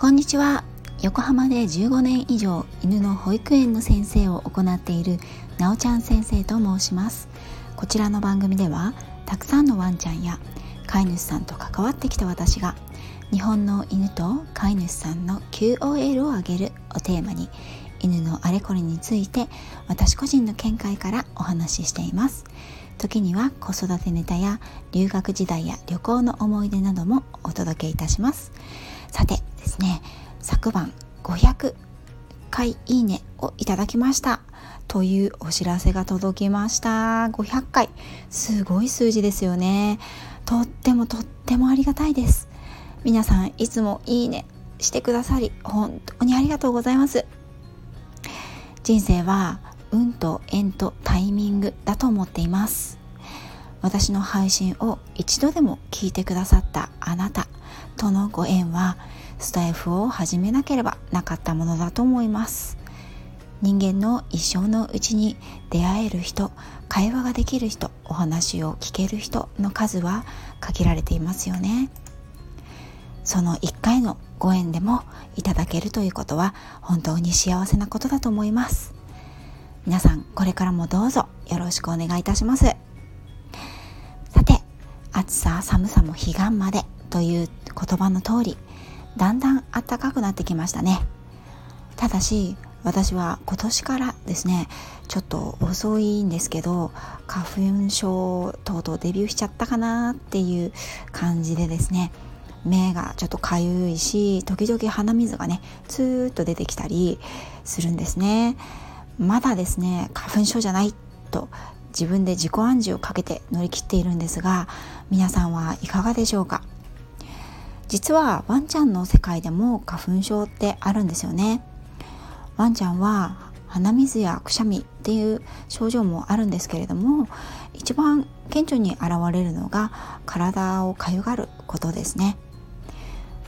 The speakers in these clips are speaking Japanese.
こんにちは。横浜で15年以上犬の保育園の先生を行っているなおちゃん先生と申します。こちらの番組ではたくさんのワンちゃんや飼い主さんと関わってきた私が日本の犬と飼い主さんの QOL を上げるをテーマに犬のあれこれについて私個人の見解からお話ししています。時には子育てネタや留学時代や旅行の思い出などもお届けいたします。さてですね。昨晩500回いいねをいただきました。というお知らせが届きました。500回。すごい数字ですよね。とってもとってもありがたいです。皆さんいつもいいねしてくださり本当にありがとうございます。人生は運と縁とタイミングだと思っています。私の配信を一度でも聞いてくださったあなたとのご縁はスタイフを始めなければなかったものだと思います。人間の一生のうちに出会える人会話ができる人お話を聞ける人の数は限られていますよね。その1回のご縁でもいただけるということは本当に幸せなことだと思います。皆さんこれからもどうぞよろしくお願いいたします。さて暑さ寒さも彼岸までという言葉の通りだんだん暖かくなってきましたね。ただし私は今年からですねちょっと遅いんですけど花粉症等々デビューしちゃったかなっていう感じでですね目がちょっとかゆいし時々鼻水がねツーッと出てきたりするんですね。まだですね花粉症じゃないと自分で自己暗示をかけて乗り切っているんですが皆さんはいかがでしょうか？実はワンちゃんの世界でも花粉症ってあるんですよね。ワンちゃんは鼻水やくしゃみっていう症状もあるんですけれども一番顕著に現れるのが体をかゆがることですね。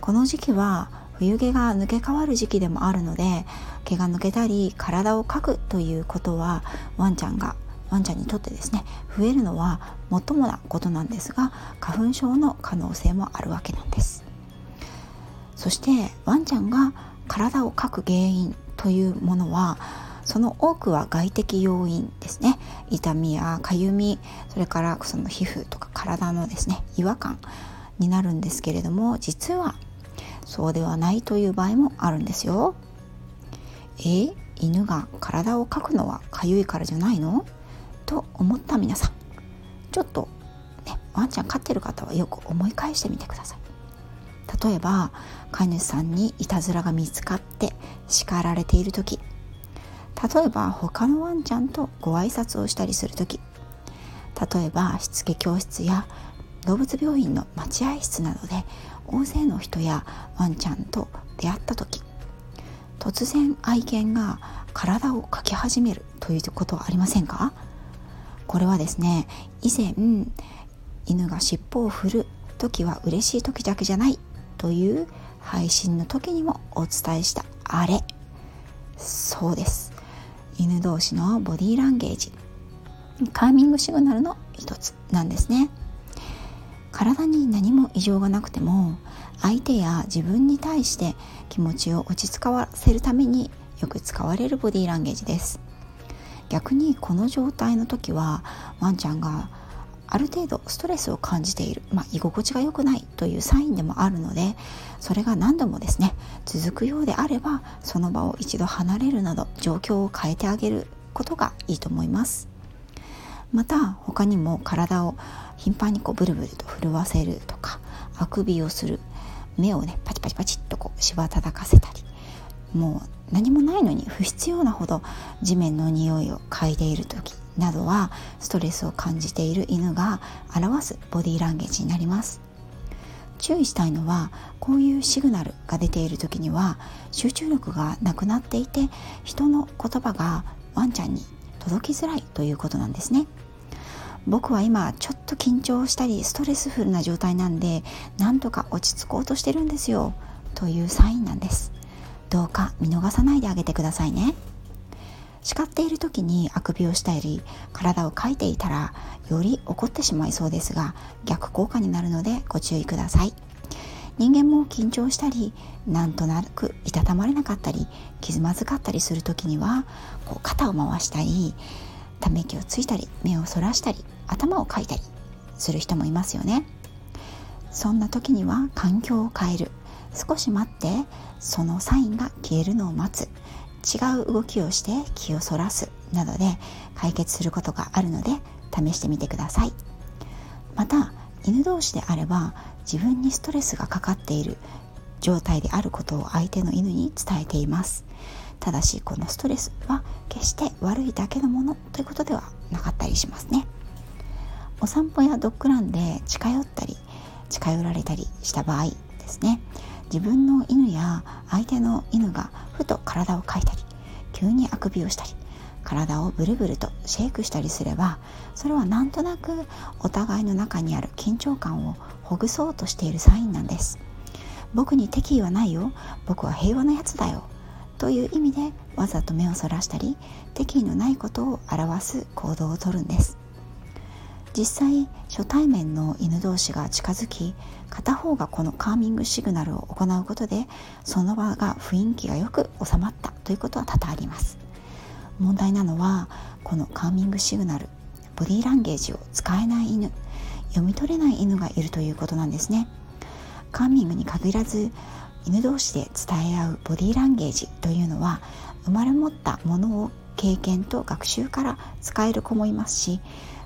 この時期は冬毛が抜け変わる時期でもあるので毛が抜けたり体をかくということはワンちゃんがワンちゃんにとってですね増えるのはもっともなことなんですが花粉症の可能性もあるわけなんです。そしてワンちゃんが体をかく原因というものはその多くは外的要因ですね。痛みやかゆみそれからその皮膚とか体のですね違和感になるんですけれども実はそうではないという場合もあるんですよ。え犬が体をかくのはかゆいからじゃないの？と思った皆さん。ちょっとねワンちゃん飼ってる方はよく思い返してみてください。例えば飼い主さんにいたずらが見つかって叱られている時。例えば他のワンちゃんとご挨拶をしたりする時。例えばしつけ教室や動物病院の待合室などで大勢の人やワンちゃんと出会った時。突然愛犬が体をかき始めるということはありませんか？これはですね以前犬が尻尾を振る時は嬉しい時だけじゃない。という配信の時にもお伝えしたあれ。そうです。犬同士のボディーランゲージ。カーミングシグナルの一つなんですね。体に何も異常がなくても相手や自分に対して気持ちを落ち着かせるためによく使われるボディーランゲージです。逆にこの状態の時はワンちゃんがある程度ストレスを感じている、まあ、居心地が良くないというサインでもあるのでそれが何度もですね続くようであればその場を一度離れるなど状況を変えてあげることがいいと思います。また他にも体を頻繁にこうブルブルと震わせるとかあくびをする目をねパチパチパチっとこうしばたかせたりもう何もないのに不必要なほど地面の匂いを嗅いでいる時などはストレスを感じている犬が表すボディーランゲージになります。注意したいのはこういうシグナルが出ている時には集中力がなくなっていて人の言葉がワンちゃんに届きづらいということなんですね。僕は今ちょっと緊張したりストレスフルな状態なんでなんとか落ち着こうとしてるんですよ。というサインなんです。どうか見逃さないであげてくださいね。叱っている時にあくびをしたり体をかいていたらより怒ってしまいそうですが逆効果になるのでご注意ください。人間も緊張したりなんとなくいたたまれなかったり気まずかったりする時にはこう肩を回したりため息をついたり目をそらしたり頭をかいたりする人もいますよね。そんな時には環境を変える。少し待ってそのサインが消えるのを待つ。違う動きをして気をそらすなどで解決することがあるので試してみてください。また犬同士であれば自分にストレスがかかっている状態であることを相手の犬に伝えています。ただしこのストレスは決して悪いだけのものということではなかったりしますね。お散歩やドッグランで近寄ったり近寄られたりした場合ですね。自分の犬や相手の犬がふと体をかいたり急にあくびをしたり体をブルブルとシェイクしたりすればそれはなんとなくお互いの中にある緊張感をほぐそうとしているサインなんです。僕に敵意はないよ。僕は平和なやつだよ。という意味でわざと目をそらしたり敵意のないことを表す行動をとるんです。実際初対面の犬同士が近づき片方がこのカーミングシグナルを行うことでその場が雰囲気がよく収まったということは多々あります。問題なのはこのカーミングシグナルボディーランゲージを使えない犬読み取れない犬がいるということなんですね。カーミングに限らず犬同士で伝え合うボディーランゲージというのは生まれ持ったものを経験と学習から使える子もいますし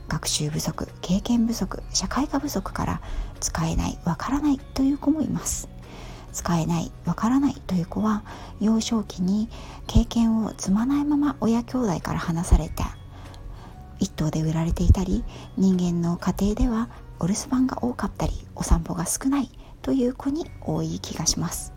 学習不足経験不足社会科不足から使えないわからないという子もいます。使えないわからないという子は幼少期に経験を積まないまま親兄弟から離された一頭で売られていたり人間の家庭ではお留守番が多かったりお散歩が少ないという子に多い気がします。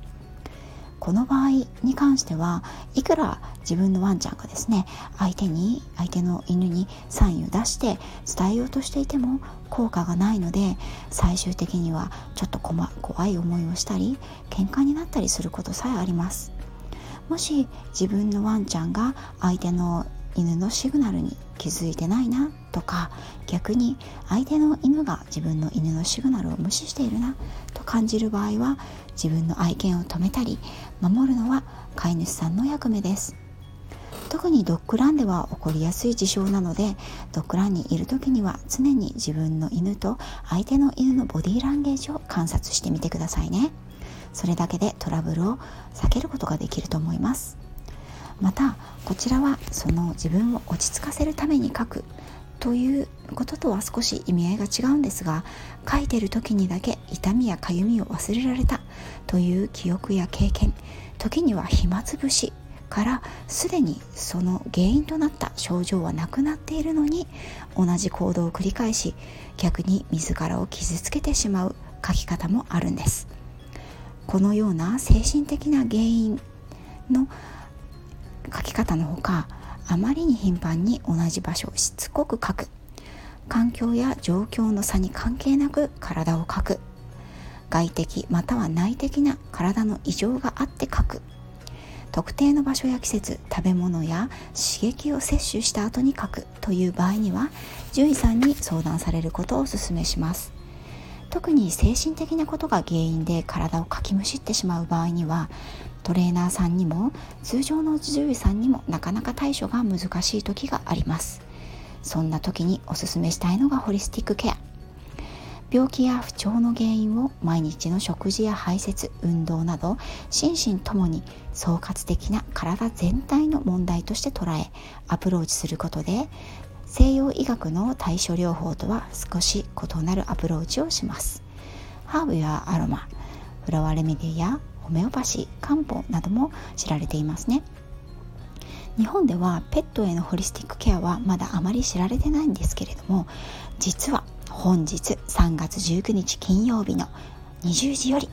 この場合に関してはいくら自分のワンちゃんがですね相手に相手の犬にサインを出して伝えようとしていても効果がないので最終的にはちょっと怖い思いをしたり喧嘩になったりすることさえあります。もし自分のワンちゃんが相手の犬のシグナルに気づいてないなとか逆に相手の犬が自分の犬のシグナルを無視しているなと感じる場合は自分の愛犬を止めたり守るのは飼い主さんの役目です。特にドッグランでは起こりやすい事象なのでドッグランにいる時には常に自分の犬と相手の犬のボディーランゲージを観察してみてくださいね。それだけでトラブルを避けることができると思います。またこちらはその自分を落ち着かせるために書くということとは少し意味合いが違うんですが書いてる時にだけ痛みやかゆみを忘れられたという記憶や経験時には暇つぶしからすでにその原因となった症状はなくなっているのに同じ行動を繰り返し逆に自らを傷つけてしまう書き方もあるんです。このような精神的な原因の書き方のほかあまりに頻繁に同じ場所をしつこく書く。環境や状況の差に関係なく体を書く。外的または内的な体の異常があって書く。特定の場所や季節食べ物や刺激を摂取した後に書くという場合には獣医さんに相談されることをお勧めします。特に精神的なことが原因で体をかきむしってしまう場合にはトレーナーさんにも通常の獣医さんにもなかなか対処が難しい時があります。そんな時におすすめしたいのがホリスティックケア。病気や不調の原因を毎日の食事や排泄運動など心身ともに総括的な体全体の問題として捉えアプローチすることで西洋医学の対処療法とは少し異なるアプローチをします。ハーブやアロマフラワーレメディやホメオパシー漢方なども知られていますね。日本ではペットへのホリスティックケアはまだあまり知られてないんですけれども実は本日3月19日金曜日の20時より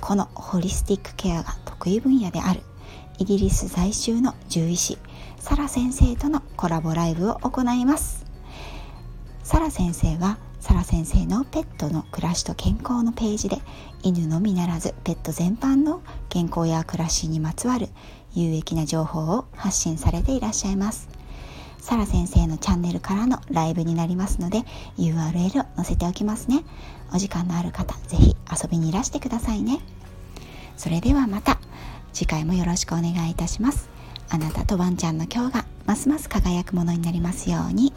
このホリスティックケアが得意分野であるイギリス在住の獣医師サラ先生とのコラボライブを行います。サラ先生はサラ先生のペットの暮らしと健康のページで犬のみならずペット全般の健康や暮らしにまつわる有益な情報を発信されていらっしゃいます。サラ先生のチャンネルからのライブになりますので URL を載せておきますね。お時間のある方是非遊びにいらしてくださいね。それではまた次回もよろしくお願いいたします。あなたとワンちゃんの今日がますます輝くものになりますように。